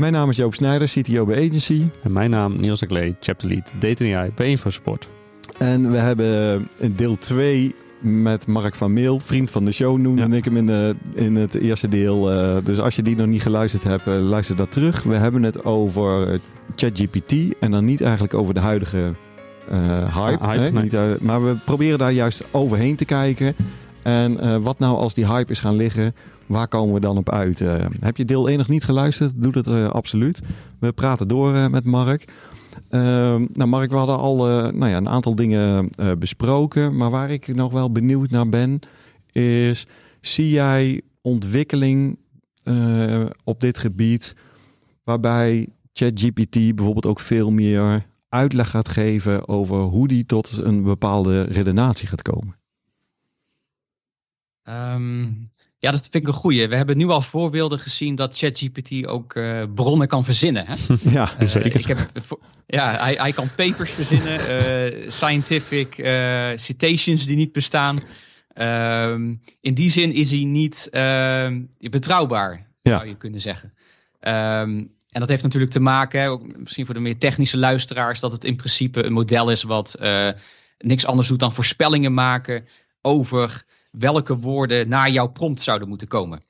Mijn naam is Joop Snijder, CTO bij Agency. En mijn naam Niels de Klee, Chapter Lead Data AI bij InfoSupport. En we hebben deel 2 met Mark van Meel, vriend van de show noemde ik hem in, de, in het eerste deel. Uh, dus als je die nog niet geluisterd hebt, uh, luister dat terug. We hebben het over ChatGPT en dan niet eigenlijk over de huidige hype. hype nee. niet, maar we proberen daar juist overheen te kijken. En wat nou als die hype is gaan liggen, waar komen we dan op uit? heb je deel 1 nog niet geluisterd? Doe dat absoluut. We praten door met Mark. Uh, nou, Mark, we hadden al nou ja, een aantal dingen besproken. Maar waar ik nog wel benieuwd naar ben, is: zie jij ontwikkeling op dit gebied waarbij ChatGPT bijvoorbeeld ook veel meer uitleg gaat geven over hoe die tot een bepaalde redenatie gaat komen? Um, ja, dat vind ik een goeie. We hebben nu al voorbeelden gezien dat ChatGPT ook uh, bronnen kan verzinnen. Hè? Ja, uh, zeker. Ik heb, ja, hij, hij kan papers verzinnen, uh, scientific citations die niet bestaan. Ehm, in die zin is hij niet ehm, betrouwbaar, ja. zou je kunnen zeggen. Um, en dat heeft natuurlijk te maken, ook misschien voor de meer technische luisteraars, dat het in principe een model is wat niks anders doet dan voorspellingen maken over welke woorden naar jouw prompt zouden moeten komen.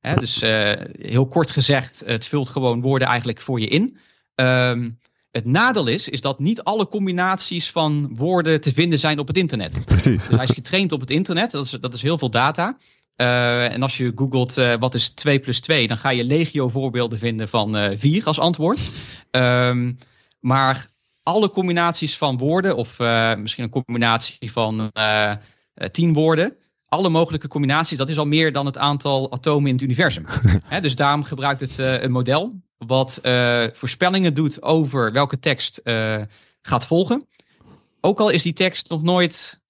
Hè, dus uh, heel kort gezegd, het vult gewoon woorden eigenlijk voor je in. Um, het nadeel is, is dat niet alle combinaties van woorden te vinden zijn op het internet. Precies. Dus hij is getraind op het internet, dat is, dat is heel veel data. Uh, en als je googelt uh, wat is 2 plus 2, dan ga je legio voorbeelden vinden van 4 als antwoord. Um, maar alle combinaties van woorden, of misschien een combinatie van 10 woorden, alle mogelijke combinaties, dat is al meer dan het aantal atomen in het universum. He, dus daarom gebruikt het uh, een model wat uh, voorspellingen doet over welke tekst uh, gaat volgen. Ook al is die tekst nog nooit,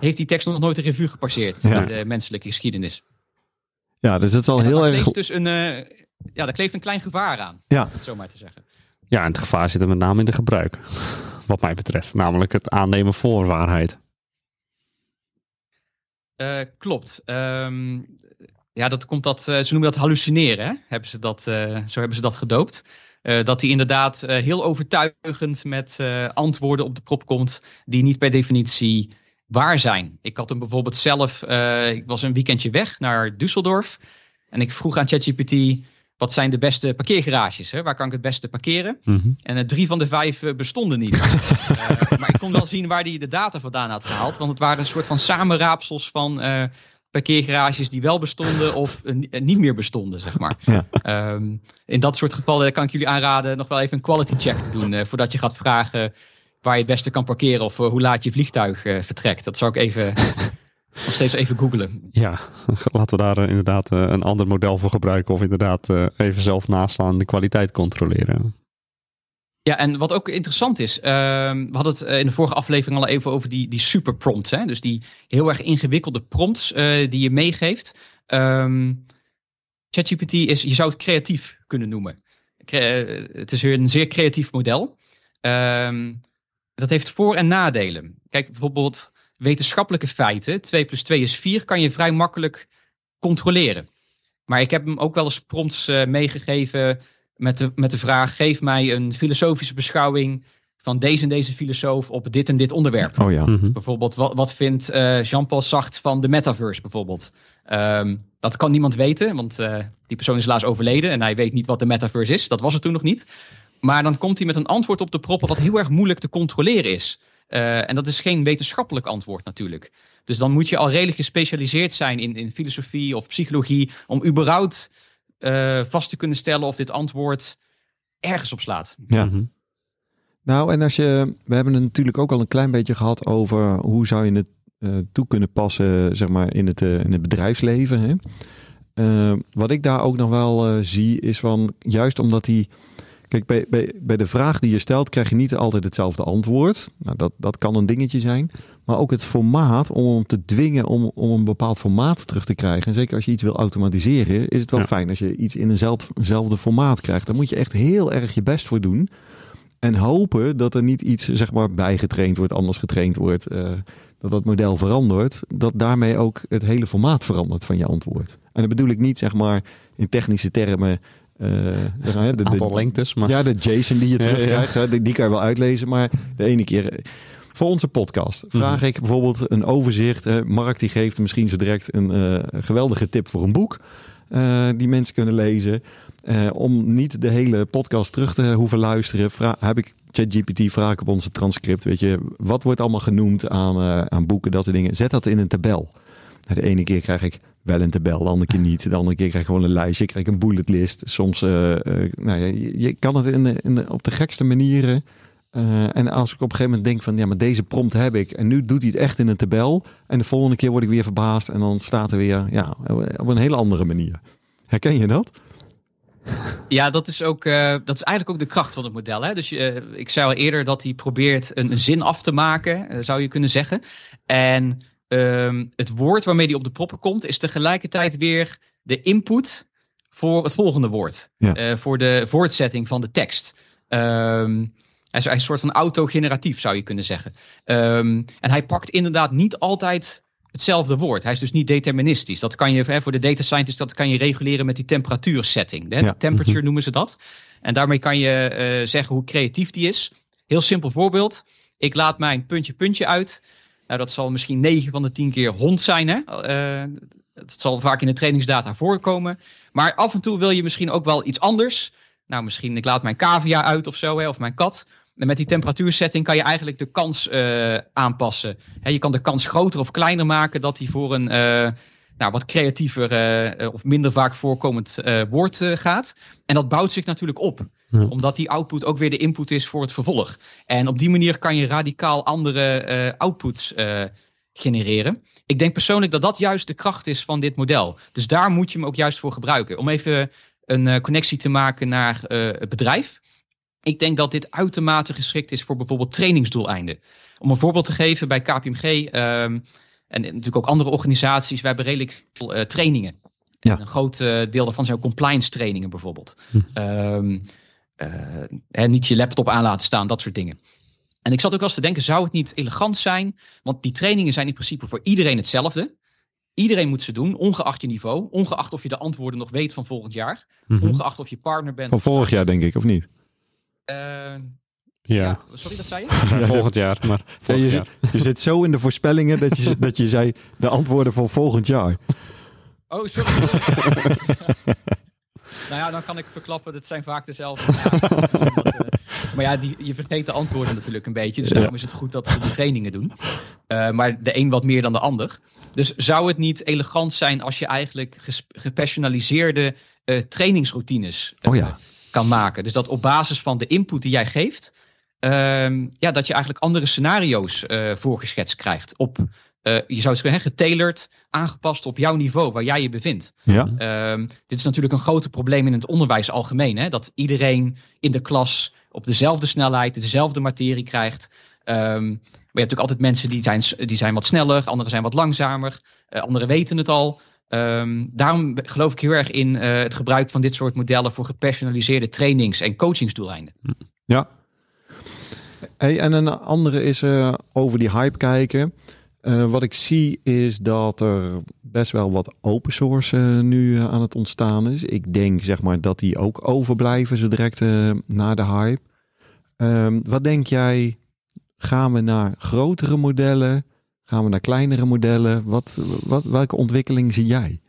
heeft die tekst nog nooit een revue gepasseerd ja. in de menselijke geschiedenis. Ja, dus het is al heel erg. Dus een, ja, daar kleeft een klein gevaar aan, ja. om het zo maar te zeggen. Ja, en het gevaar zit er met name in de gebruik, wat mij betreft. Namelijk het aannemen voor waarheid. Uh, klopt. Um, ja, dat komt dat, uh, ze noemen dat hallucineren, hè? Hebben ze dat, uh, zo hebben ze dat gedoopt. dat hij inderdaad heel overtuigend met antwoorden op de prop komt die niet per definitie waar zijn. Ik had hem bijvoorbeeld zelf, ik was een weekendje weg naar Düsseldorf en ik vroeg aan ChatGPT wat zijn de beste parkeergarages? Hè? Waar kan ik het beste parkeren? Mm -hmm. En uh, drie van de vijf uh, bestonden niet. uh, maar ik kon wel zien waar hij de data vandaan had gehaald. Want het waren een soort van samenraapsels van parkeergarages die wel bestonden of niet meer bestonden, zeg maar. Ja. Um, in dat soort gevallen kan ik jullie aanraden nog wel even een quality check te doen. voordat je gaat vragen waar je het beste kan parkeren of hoe laat je vliegtuig vertrekt. Dat zou ik even nog steeds even googlen. Ja, laten we daar uh, inderdaad uh, een ander model voor gebruiken. Of inderdaad uh, even zelf naslaan de kwaliteit controleren. Ja, en wat ook interessant is, we hadden het in de vorige aflevering al even over die, die super prompts. Hè? Dus die heel erg ingewikkelde prompts die je meegeeft. Um, ChatGPT is, je zou het creatief kunnen noemen. het is weer een zeer creatief model. Um, dat heeft voor- en nadelen. Kijk, bijvoorbeeld wetenschappelijke feiten, 2 plus 2 is 4, kan je vrij makkelijk controleren. Maar ik heb hem ook wel eens prompts uh, meegegeven met de, met de vraag: geef mij een filosofische beschouwing van deze en deze filosoof op dit en dit onderwerp. Oh ja. Mhm. Mm -hmm. Bijvoorbeeld, wat, wat vindt uh, Jean-Paul Sartre van de metaverse bijvoorbeeld? Um, dat kan niemand weten, want uh, die persoon is helaas overleden en hij weet niet wat de metaverse is. Dat was het toen nog niet. Maar dan komt hij met een antwoord op de proppen wat heel erg moeilijk te controleren is. Uh, en dat is geen wetenschappelijk antwoord natuurlijk. Dus dan moet je al redelijk gespecialiseerd zijn in, in filosofie of psychologie om überhaupt uh, vast te kunnen stellen of dit antwoord ergens op slaat. Ja. Mm -hmm. Nou, en als je, we hebben het natuurlijk ook al een klein beetje gehad over hoe zou je het uh, toe kunnen passen, zeg maar, in het, in het bedrijfsleven. Hè? Eh, wat ik daar ook nog wel eh, zie is van, juist omdat hij... Kijk, bij, bij, bij de vraag die je stelt krijg je niet altijd hetzelfde antwoord. Nou, dat, dat kan een dingetje zijn. Maar ook het formaat, om hem te dwingen om, om een bepaald formaat terug te krijgen. En zeker als je iets wil automatiseren, is het wel Ja. fijn als je iets in eenzelfde, eenzelfde formaat krijgt. Daar moet je echt heel erg je best voor doen. En hopen dat er niet iets zeg maar, bijgetraind wordt, anders getraind wordt. eh, dat dat model verandert. Dat daarmee ook het hele formaat verandert van je antwoord. En dat bedoel ik niet zeg maar in technische termen. Eh, hè, de, de- Aantal lengtes, maar... ja, de JSON die je Ja, ja. terugkrijgt, hè, die, die kan je wel uitlezen. Maar de ene keer... Voor onze podcast vraag ik bijvoorbeeld een overzicht. Mark die geeft misschien zo direct een eh, geweldige tip voor een boek. eh, die mensen kunnen lezen. Eh, om niet de hele podcast terug te hoeven luisteren, heb ik ChatGPT vraag ik op onze transcript. Weet je, wat wordt allemaal genoemd aan, eh, aan boeken, dat soort dingen. Zet dat in een tabel. Nou, de ene keer krijg ik wel een tabel, de andere keer niet. De andere keer krijg ik gewoon een lijstje. Ik krijg een bulletlist. Soms, eh, nou ja, je, kan het in de, in de, op de gekste manieren. Eh, en als ik op een gegeven moment denk van, ja, maar deze prompt heb ik. En nu doet hij het echt in een tabel. En de volgende keer word ik weer verbaasd. En dan staat er weer, ja, op een hele andere manier. Herken je dat? Ja, dat is, ook, dat is eigenlijk ook de kracht van het model. Hè? Dus eh, ik zei al eerder dat hij probeert een, zin af te maken, zou je kunnen zeggen. En ehm, het woord waarmee hij op de proppen komt, is tegelijkertijd weer de input voor het volgende woord. Ja. Eh, voor de voortzetting van de tekst. Ehm, hij is, een soort van autogeneratief, zou je kunnen zeggen. Ehm, en hij pakt inderdaad niet altijd hetzelfde woord. Hij is dus niet deterministisch. Dat kan je hè, voor de data scientist dat kan je reguleren met die temperatuursetting. Hè? Ja. Temperature noemen ze dat. En daarmee kan je eh, zeggen hoe creatief die is. Heel simpel voorbeeld. Ik laat mijn puntje puntje uit. Nou, dat zal misschien 9 van de 10 keer hond zijn. Hè? Eh, dat zal vaak in de trainingsdata voorkomen. Maar af en toe wil je misschien ook wel iets anders. Nou, misschien ik laat mijn cavia uit of zo, hè, of mijn kat. En met die temperatuursetting kan je eigenlijk de kans eh, aanpassen. Hè, je kan de kans groter of kleiner maken dat hij voor een eh, nou, wat creatiever of minder vaak voorkomend woord gaat. En dat bouwt zich natuurlijk op. Ja. Omdat die output ook weer de input is voor het vervolg. En op die manier kan je radicaal andere eh, outputs eh, genereren. Ik denk persoonlijk dat dat juist de kracht is van dit model. Dus daar moet je hem ook juist voor gebruiken. Om even een eh, connectie te maken naar het bedrijf. Ik denk dat dit uitermate geschikt is voor bijvoorbeeld trainingsdoeleinden. Om een voorbeeld te geven bij KPMG ehm, en natuurlijk ook andere organisaties. Wij hebben redelijk veel trainingen. Ja. En Een groot deel daarvan zijn ook compliance trainingen bijvoorbeeld. Hm. Ehm, eh, hè, niet je laptop aan laten staan, dat soort dingen. En ik zat ook wel eens te denken, zou het niet elegant zijn? Want die trainingen zijn in principe voor iedereen hetzelfde. Iedereen moet ze doen, ongeacht je niveau. Ongeacht of je de antwoorden nog weet van volgend jaar. Mhm. Ongeacht of je partner bent. Van vorig jaar denk ik, of niet? Eh, Ja, ja, sorry, dat zei je? Ja, volgend jaar. Maar Ja, volgend je, jaar. zit- je zit zo in de voorspellingen dat je, dat je zei de antwoorden voor volgend jaar. Oh, sorry. nou ja, dan kan ik verklappen, dat zijn vaak dezelfde. vragen. Dus dat, maar ja, die, je vergeet de antwoorden natuurlijk een beetje. Dus daarom is het goed dat ze die trainingen doen. Eh, maar de een wat meer dan de ander. Dus zou het niet elegant zijn als je eigenlijk gepersonaliseerde eh, trainingsroutines eh, Oh ja. kan maken? Dus dat op basis van de input die jij geeft, ehm, ja, dat je eigenlijk andere scenario's voorgeschetst krijgt. Op, eh, je zou het zeggen, getailerd, aangepast op jouw niveau, waar jij je bevindt. Ja, Ehm, dit is natuurlijk een groot probleem in het onderwijs algemeen. Hè? Dat iedereen in de klas op dezelfde snelheid dezelfde materie krijgt. Ehm, maar je hebt natuurlijk altijd mensen die zijn, die zijn wat sneller, anderen zijn wat langzamer, eh, anderen weten het al. Ehm, daarom geloof ik heel erg in eh, het gebruik van dit soort modellen voor gepersonaliseerde trainings- en coachingsdoeleinden. ja. Hey, en een andere is over die hype kijken. Eh, wat ik zie is dat er best wel wat open source eh, nu eh, aan het ontstaan is. Ik denk zeg maar dat die ook overblijven zo direct eh, na de hype. Ehm, wat denk jij? Gaan we naar grotere modellen? Gaan we naar kleinere modellen? Wat, wat, welke ontwikkeling zie jij?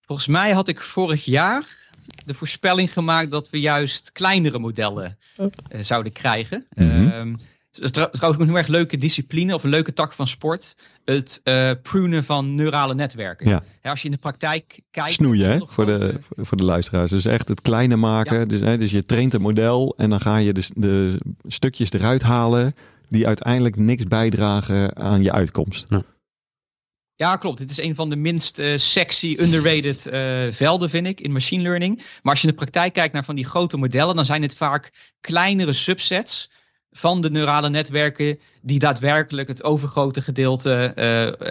Volgens mij had ik vorig jaar de voorspelling gemaakt dat we juist kleinere modellen eh, zouden krijgen. Ehm, het is trouwens ook een heel erg leuke discipline of een leuke tak van sport. Het eh prunen van neurale netwerken. Ja. Hè, als je in de praktijk kijkt. Snoeien hè? Voor, de, voor de luisteraars. Dus echt het kleine maken. Dus, hè, dus je traint een model en dan ga je dus de stukjes eruit halen die uiteindelijk niks bijdragen aan je uitkomst. Ja, klopt. Dit is een van de minst uh, sexy, underrated uh, velden, vind ik, in machine learning. Maar als je in de praktijk kijkt naar van die grote modellen, dan zijn het vaak kleinere subsets van de neurale netwerken die daadwerkelijk het overgrote gedeelte,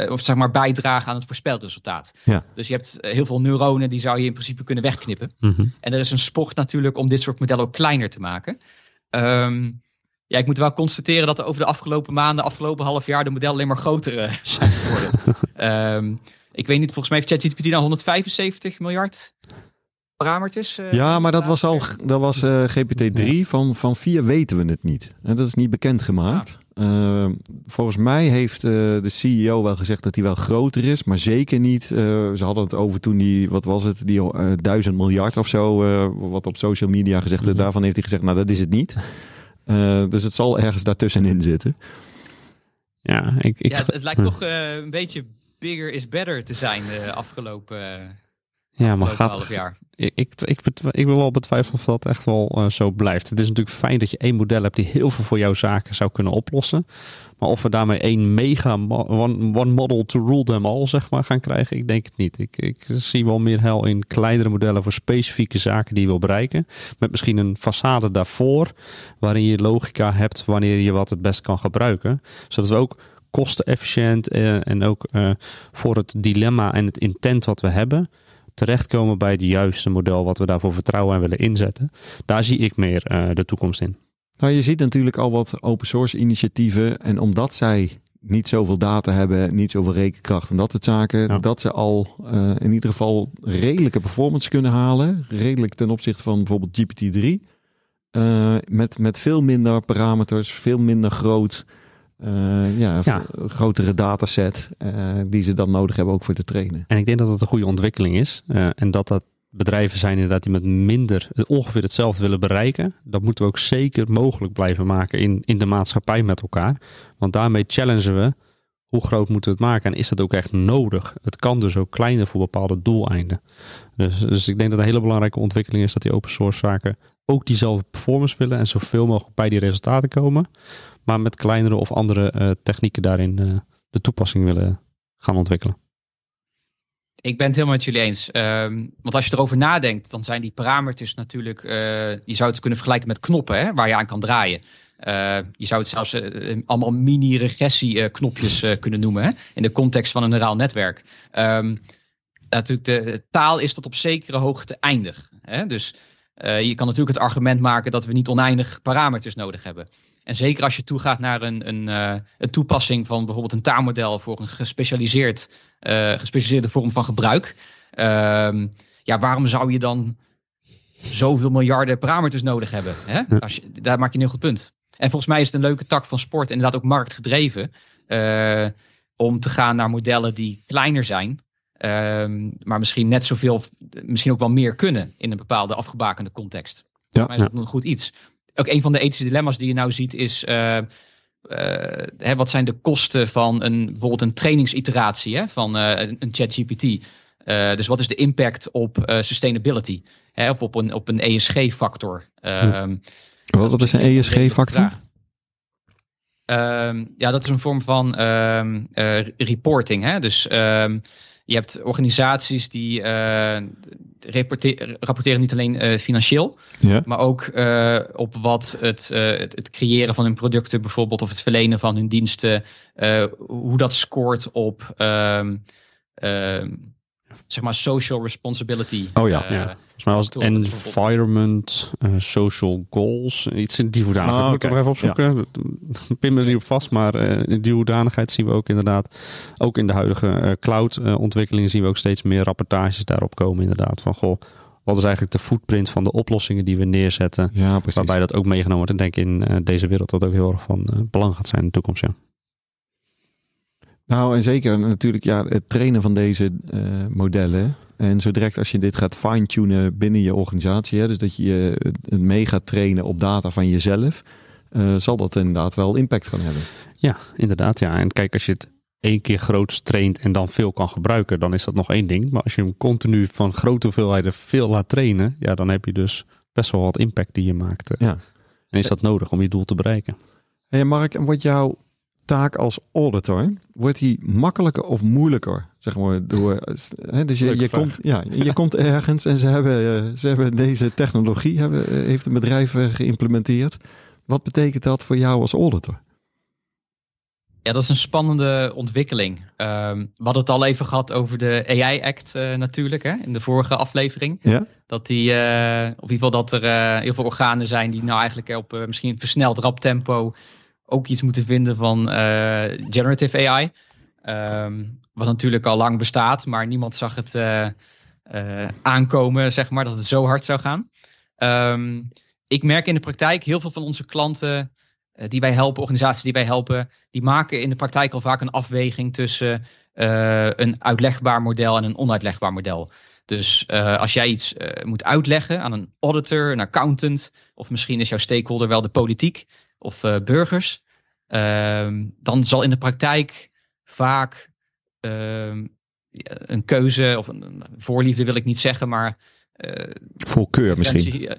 uh, of zeg maar, bijdragen aan het voorspelresultaat. Ja. Dus je hebt heel veel neuronen, die zou je in principe kunnen wegknippen. Mm -hmm. En er is een sport natuurlijk om dit soort modellen ook kleiner te maken. Um, ja, ik moet wel constateren dat er over de afgelopen maanden, afgelopen half jaar, de modellen alleen maar groter uh, zijn geworden. um, ik weet niet, volgens mij heeft ChatGPT dan 175 miljard parameters. Uh, ja, maar dat was al dat was uh, GPT-3. Van, van 4 weten we het niet. En dat is niet bekendgemaakt. Ja. volgens mij heeft de CEO wel gezegd dat hij wel groter is, maar zeker niet. ze hadden het over toen die, wat was het, die duizend miljard of zo, wat op social media gezegd. Mm -hmm. Daarvan heeft hij gezegd, nou dat is het niet. Uh, dus het zal ergens daartussenin zitten. Ja, ik, ik... ja het, het lijkt toch uh, een beetje bigger is better te zijn de afgelopen, uh, ja, maar gaat, jaar. Ik, ik, ik, ik wil wel betwijfelen of dat echt wel uh, zo blijft. Het is natuurlijk fijn dat je één model hebt die heel veel voor jouw zaken zou kunnen oplossen. Maar of we daarmee één mega one, one model to rule them all zeg maar, gaan krijgen, ik denk het niet. Ik, ik zie wel meer hel in kleinere modellen voor specifieke zaken die je wil bereiken. Met misschien een façade daarvoor, waarin je logica hebt wanneer je wat het best kan gebruiken. Zodat we ook kostenefficiënt uh, en ook uh, voor het dilemma en het intent wat we hebben, terechtkomen bij het juiste model wat we daarvoor vertrouwen en willen inzetten. Daar zie ik meer uh, de toekomst in. Nou, je ziet natuurlijk al wat open source initiatieven. En omdat zij niet zoveel data hebben, niet zoveel rekenkracht en dat soort zaken, ja. dat ze al uh, in ieder geval redelijke performance kunnen halen. Redelijk ten opzichte van bijvoorbeeld GPT-3. Uh, met, met veel minder parameters, veel minder groot. Uh, ja, ja. grotere dataset die ze dan nodig hebben ook voor te trainen. En ik denk dat het een goede ontwikkeling is. en dat dat bedrijven zijn inderdaad die met minder ongeveer hetzelfde willen bereiken. Dat moeten we ook zeker mogelijk blijven maken in, in de maatschappij met elkaar. Want daarmee challengen we hoe groot moeten we het maken en is dat ook echt nodig? Het kan dus ook kleiner voor bepaalde doeleinden. Dus, dus ik denk dat een hele belangrijke ontwikkeling is dat die open source zaken ook diezelfde performance willen en zoveel mogelijk bij die resultaten komen. Maar met kleinere of andere uh, technieken daarin uh, de toepassing willen gaan ontwikkelen. Ik ben het helemaal met jullie eens. Um, want als je erover nadenkt, dan zijn die parameters natuurlijk. Uh, je zou het kunnen vergelijken met knoppen hè, waar je aan kan draaien. Je zou het zelfs allemaal mini-regressie-knopjes kunnen noemen. Hè, in de context van een neuraal netwerk. Um, natuurlijk, de taal is tot op zekere hoogte eindig. Hè, dus je kan natuurlijk het argument maken dat we niet oneindig parameters nodig hebben. En zeker als je toegaat naar een, een, uh, een toepassing van bijvoorbeeld een taalmodel voor een gespecialiseerd, uh, gespecialiseerde vorm van gebruik. Uh, ja, waarom zou je dan zoveel miljarden parameters nodig hebben? Hè? Als je, daar maak je een heel goed punt. En volgens mij is het een leuke tak van sport, inderdaad ook marktgedreven, uh, om te gaan naar modellen die kleiner zijn. Ehm, maar misschien net zoveel, misschien ook wel meer kunnen in een bepaalde afgebakende context. Volgens mij is dat een goed iets ook een van de ethische dilemma's die je nou ziet is. Uh, hè, wat zijn de kosten van een, bijvoorbeeld een trainingsiteratie hè, van uh, een, een ChatGPT? dus wat is de impact op sustainability? Hè, of op een, op een ESG-factor? Um, wat, wat is een ESG-factor? Um, ja, dat is een vorm van um, reporting. Hè? Dus je hebt organisaties die uh, rapporteren niet alleen uh, financieel, ja. maar ook uh, op wat het, het, het, creëren van hun producten bijvoorbeeld, of het verlenen van hun diensten, hoe dat scoort op um, zeg maar social responsibility. Oh ja, ja. Volgens mij was het environment, uh, social goals, iets in die hoedanigheid. Oh, Moet ik nog even opzoeken. Ja. Pin me er niet op vast, maar uh, in die hoedanigheid zien we ook inderdaad, ook in de huidige uh, cloud ontwikkelingen zien we ook steeds meer rapportages daarop komen inderdaad. Van goh, wat is eigenlijk de footprint van de oplossingen die we neerzetten. Ja, precies. Waarbij dat ook meegenomen wordt. En denk in deze wereld dat ook heel erg van belang gaat zijn in de toekomst. Ja. Nou, en zeker natuurlijk ja, het trainen van deze uh, modellen. En zo direct als je dit gaat fine-tunen binnen je organisatie, hè, dus dat je het mee gaat trainen op data van jezelf, uh, zal dat inderdaad wel impact gaan hebben. Ja, inderdaad. Ja. En kijk, als je het één keer groot traint en dan veel kan gebruiken, dan is dat nog één ding. Maar als je hem continu van grote hoeveelheden veel laat trainen, ja, dan heb je dus best wel wat impact die je maakt. Ja. En is dat nodig om je doel te bereiken? Hey Mark, en wordt jouw taak als auditor, wordt die makkelijker of moeilijker? Zeg maar, door, hè, dus je, je, komt, ja, je komt ergens en ze hebben, eh, ze hebben deze technologie, hebben, eh, heeft een bedrijf eh, geïmplementeerd. Wat betekent dat voor jou als auditor? Ja, dat is een spannende ontwikkeling. Um, we hadden het al even gehad over de AI Act natuurlijk, hè, in de vorige aflevering. Ja? Dat die, uh, of in ieder geval dat er uh, heel veel organen zijn die nou eigenlijk op uh, misschien versneld rap tempo ook iets moeten vinden van generative AI. Um, wat natuurlijk al lang bestaat, maar niemand zag het aankomen, zeg maar, dat het zo hard zou gaan. Um, ik merk in de praktijk heel veel van onze klanten die wij helpen, organisaties die wij helpen, die maken in de praktijk al vaak een afweging tussen een uitlegbaar model en een onuitlegbaar model. Dus als jij iets moet uitleggen aan een auditor, een accountant, of misschien is jouw stakeholder wel de politiek of uh, burgers, ehm, dan zal in de praktijk vaak ehm, een keuze of een, een, voorliefde wil ik niet zeggen, maar voorkeur misschien.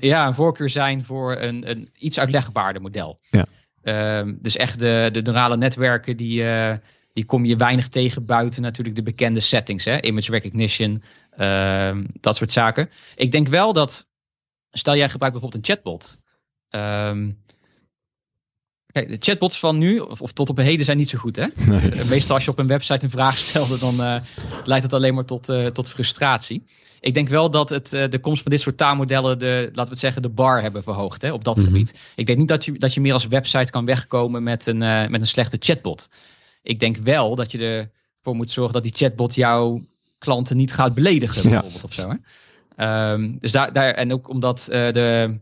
ja, een voorkeur zijn voor een, een iets uitlegbaarder model. Ja. Ehm, dus echt de, de neurale netwerken die die kom je weinig tegen buiten natuurlijk de bekende settings, hè? image recognition, dat soort zaken. Ik denk wel dat, stel jij gebruikt bijvoorbeeld een chatbot. Um, kijk, de chatbots van nu, of, of, tot op heden, zijn niet zo goed. Hè? Nee. Uh, meestal als je op een website een vraag stelde, dan uh, leidt het alleen maar tot, uh, tot frustratie. Ik denk wel dat het, de komst van dit soort taalmodellen, de, laten we het zeggen, de bar hebben verhoogd hè, op dat Mhm. mm -hmm. gebied. Ik denk niet dat je, dat je meer als website kan wegkomen met een, met een slechte chatbot. Ik denk wel dat je ervoor moet zorgen dat die chatbot jouw klanten niet gaat beledigen, bijvoorbeeld. Ja. Of zo, hè? Um, dus daar, daar, en ook omdat de,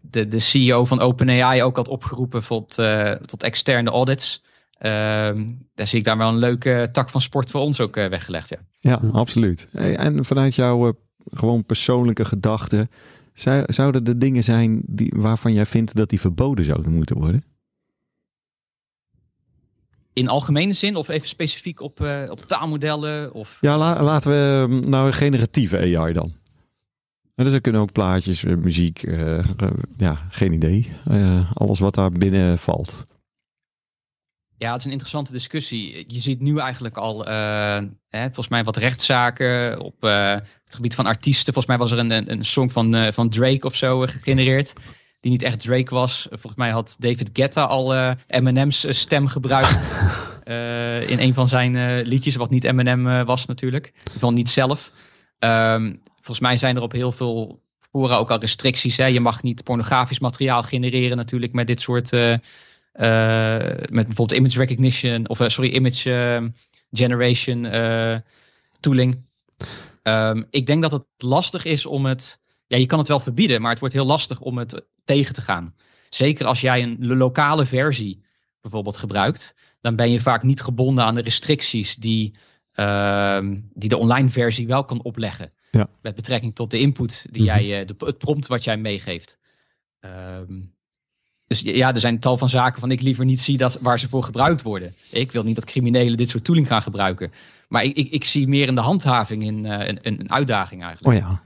de, de CEO van OpenAI ook had opgeroepen tot, uh, tot externe audits. Um, daar zie ik daar wel een leuke tak van sport voor ons ook weggelegd. Ja, ja absoluut. Hey, en vanuit jouw gewoon persoonlijke gedachten, zou, zouden er dingen zijn die, waarvan jij vindt dat die verboden zouden moeten worden? in algemene zin of even specifiek op, uh, op taalmodellen? Of... Ja, la laten we nou generatieve AI dan. Dus er kunnen ook plaatjes, muziek, uh, ja, geen idee. Uh, alles wat daar binnen valt. Ja, het is een interessante discussie. Je ziet nu eigenlijk al, hè, volgens mij, wat rechtszaken op het gebied van artiesten. Volgens mij was er een, een, een song van, van Drake of zo gegenereerd die niet echt Drake was. Volgens mij had David Guetta al Eminem's stem gebruikt in een van zijn liedjes, wat niet Eminem was natuurlijk. Geval niet zelf. Um, volgens mij zijn er op heel veel fora ook al restricties. Hè? Je mag niet pornografisch materiaal genereren natuurlijk met dit soort, met bijvoorbeeld image recognition of sorry, image generation tooling. Um, ik denk dat het lastig is om het ja, je kan het wel verbieden, maar het wordt heel lastig om het tegen te gaan. Zeker als jij een lokale versie bijvoorbeeld gebruikt, dan ben je vaak niet gebonden aan de restricties die, uh, die de online versie wel kan opleggen. Ja. Met betrekking tot de input die mm -hmm. jij, de, het prompt wat jij meegeeft. Um, dus ja, er zijn tal van zaken van ik liever niet zie dat waar ze voor gebruikt worden. Ik wil niet dat criminelen dit soort tooling gaan gebruiken. Maar ik, ik, ik zie meer in de handhaving in, uh, een, een uitdaging eigenlijk. Oh ja.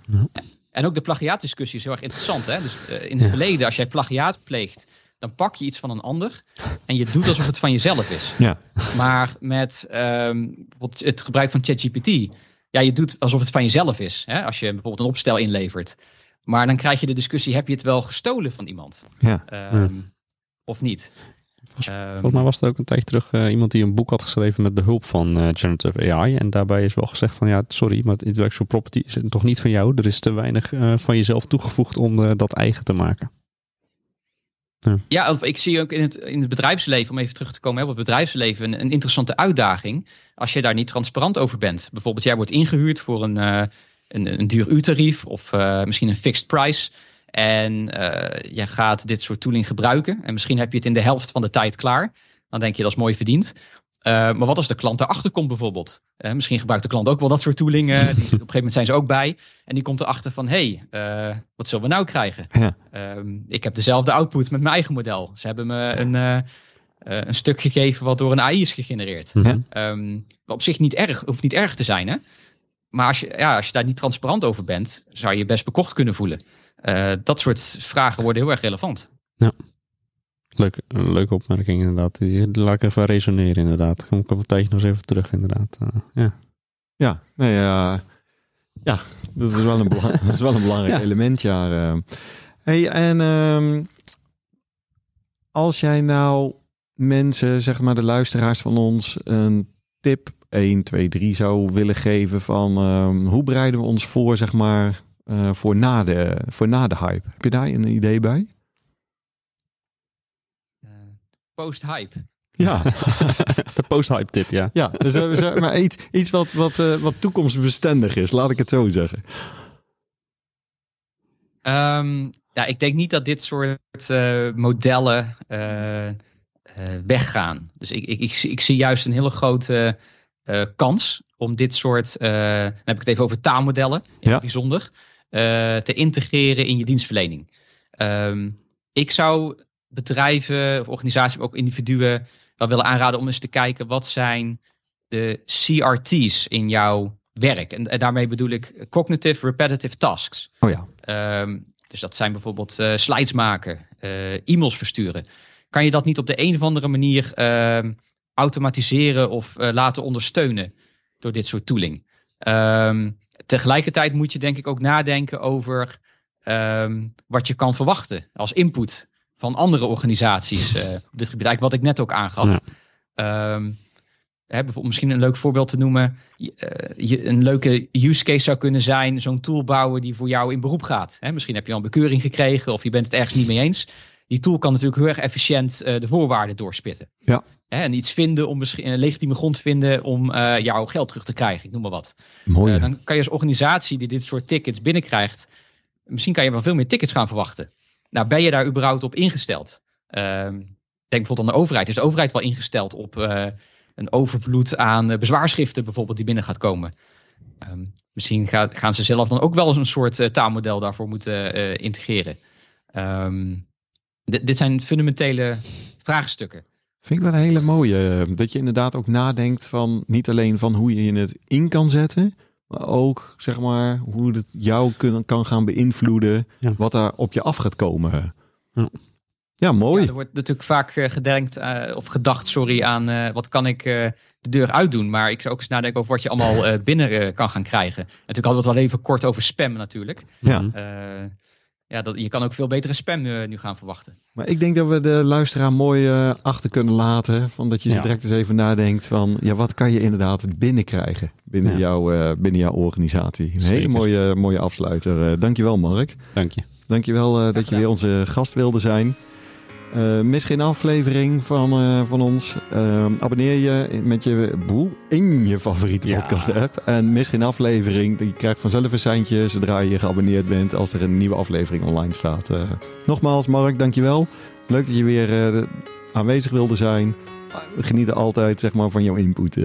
En ook de plagiaatdiscussie is heel erg interessant. Hè? Dus uh, in het ja. verleden, als jij plagiaat pleegt, dan pak je iets van een ander en je doet alsof het van jezelf is. Ja. Maar met um, het gebruik van ChatGPT, ja, je doet alsof het van jezelf is. Hè? Als je bijvoorbeeld een opstel inlevert. Maar dan krijg je de discussie, heb je het wel gestolen van iemand? Ja. Um, ja. Of niet? Volgens, um, volgens, mij was er ook een tijd terug uh, iemand die een boek had geschreven met behulp van uh, generative AI. En daarbij is wel gezegd van ja, sorry, maar het intellectual property is toch niet van jou. Er is te weinig uh, van jezelf toegevoegd om dat eigen te maken. Ja. ja, ik zie ook in het, in het bedrijfsleven, om even terug te komen op het bedrijfsleven, een, een interessante uitdaging. Als je daar niet transparant over bent. Bijvoorbeeld, jij wordt ingehuurd voor een, uh, een, een duur uurtarief of uh, misschien een fixed price. En uh, je gaat dit soort tooling gebruiken. En misschien heb je het in de helft van de tijd klaar. Dan denk je dat is mooi verdiend. Uh, maar wat als de klant erachter komt bijvoorbeeld? Uh, misschien gebruikt de klant ook wel dat soort tooling. Die, op een gegeven moment zijn ze ook bij. En die komt erachter van, hé, hey, wat zullen we nou krijgen? Ja. Um, ik heb dezelfde output met mijn eigen model. Ze hebben me een, een stuk gegeven wat door een AI is gegenereerd. Ja. Um, wat op zich niet erg, hoeft niet erg te zijn, hè? Maar als je, ja, als je daar niet transparant over bent, zou je je best bekocht kunnen voelen. dat soort vragen worden heel erg relevant. Ja. Leuk, een leuke opmerking inderdaad. Die laat ik even resoneren inderdaad. Kom ik op een tijdje nog eens even terug inderdaad. Uh, ja. Ja, nee, uh, ja, dat is wel een, bela dat is wel een belangrijk Ja. element, ja. eh. Hey, en ehm, als jij nou mensen, zeg maar de luisteraars van ons, een tip 1, 2, 3 zou willen geven van ehm, hoe bereiden we ons voor, zeg maar, eh, voor, na de, voor na de hype. Heb je daar een idee bij? Eh, Post-hype. Ja, De post-hype tip, ja. ja dus, eh, zeg maar iets, iets wat, wat, eh, wat toekomstbestendig is, laat ik het zo zeggen. Ehm, ja, ik denk niet dat dit soort eh, modellen eh, eh, weggaan. Dus ik, ik, ik, zie- ik zie juist een hele grote eh, kans om dit soort, eh, dan heb ik het even over taalmodellen in Ja. het bijzonder, eh, te integreren in je dienstverlening. Ehm, ik zou bedrijven of organisaties, maar ook individuen wel willen aanraden om eens te kijken wat zijn de CRT's in jouw werk. En, en daarmee bedoel ik cognitive repetitive tasks. Oh ja, Ehm, dus dat zijn bijvoorbeeld eh, slides maken, eh, e-mails versturen. Kan je dat niet op de een of andere manier ehm, automatiseren of eh, laten ondersteunen door dit soort tooling? Ehm, tegelijkertijd moet je denk ik ook nadenken over wat je kan verwachten als input van andere organisaties eh, op dit gebied. Eigenlijk wat ik net ook aangaf. Ja. Ehm, hè, bijvoorbeeld misschien een leuk voorbeeld te noemen. Eh, je, een leuke use case zou kunnen zijn zo'n tool bouwen die voor jou in beroep gaat. Hè, misschien heb je al een bekeuring gekregen of je bent het ergens niet mee eens. Die tool kan natuurlijk heel erg efficiënt eh, de voorwaarden doorspitten. Ja. Hè, en iets vinden om misschien een legitieme grond vinden om jouw geld terug te krijgen. Ik noem maar wat. mooi. Dan kan je als organisatie die dit soort tickets binnenkrijgt, misschien kan je wel veel meer tickets gaan verwachten. Nou, ben je daar überhaupt op ingesteld? Ehm, denk bijvoorbeeld aan de overheid. Is de overheid wel ingesteld op eh, een overvloed aan eh, bezwaarschriften bijvoorbeeld die binnen gaat komen? Ehm, misschien gaan ze zelf dan ook wel eens een soort eh, taalmodel daarvoor moeten integreren. Ehm, dit- zijn fundamentele vraagstukken. Vind ik wel een hele mooie. Dat je inderdaad ook nadenkt van niet alleen van hoe je het in kan zetten, maar ook zeg maar hoe het jou kun, kan gaan beïnvloeden, Ja. wat daar op je af gaat komen. Ja. Ja, mooi. Ja, er wordt natuurlijk vaak eh, gedenkt eh, of gedacht, sorry, aan eh, wat kan ik eh, de deur uitdoen. Maar ik zou ook eens nadenken over wat je allemaal eh, binnen eh, kan gaan krijgen. Natuurlijk hadden we het al even kort over spam natuurlijk. Ja. Ja, dat, je kan ook veel betere spam eh, nu gaan verwachten. Maar ik denk dat we de luisteraar mooi eh, achter kunnen laten. Van dat je zo Ja. direct eens even nadenkt van ja, wat kan je inderdaad binnenkrijgen binnen, Ja. jouw, eh, binnen jouw organisatie. Een hele mooie, mooie afsluiter. Eh, dankjewel Mark. Dank je. Dankjewel eh dat je weer onze gast wilde zijn. Eh, mis geen aflevering van, eh, van ons. Eh, abonneer je met je boel in je favoriete Ja. podcast app. En mis geen aflevering. Je krijgt vanzelf een seintje zodra je geabonneerd bent als er een nieuwe aflevering online staat. Eh, nogmaals Mark, dankjewel. Leuk dat je weer aanwezig wilde zijn. We genieten altijd zeg maar, van jouw input.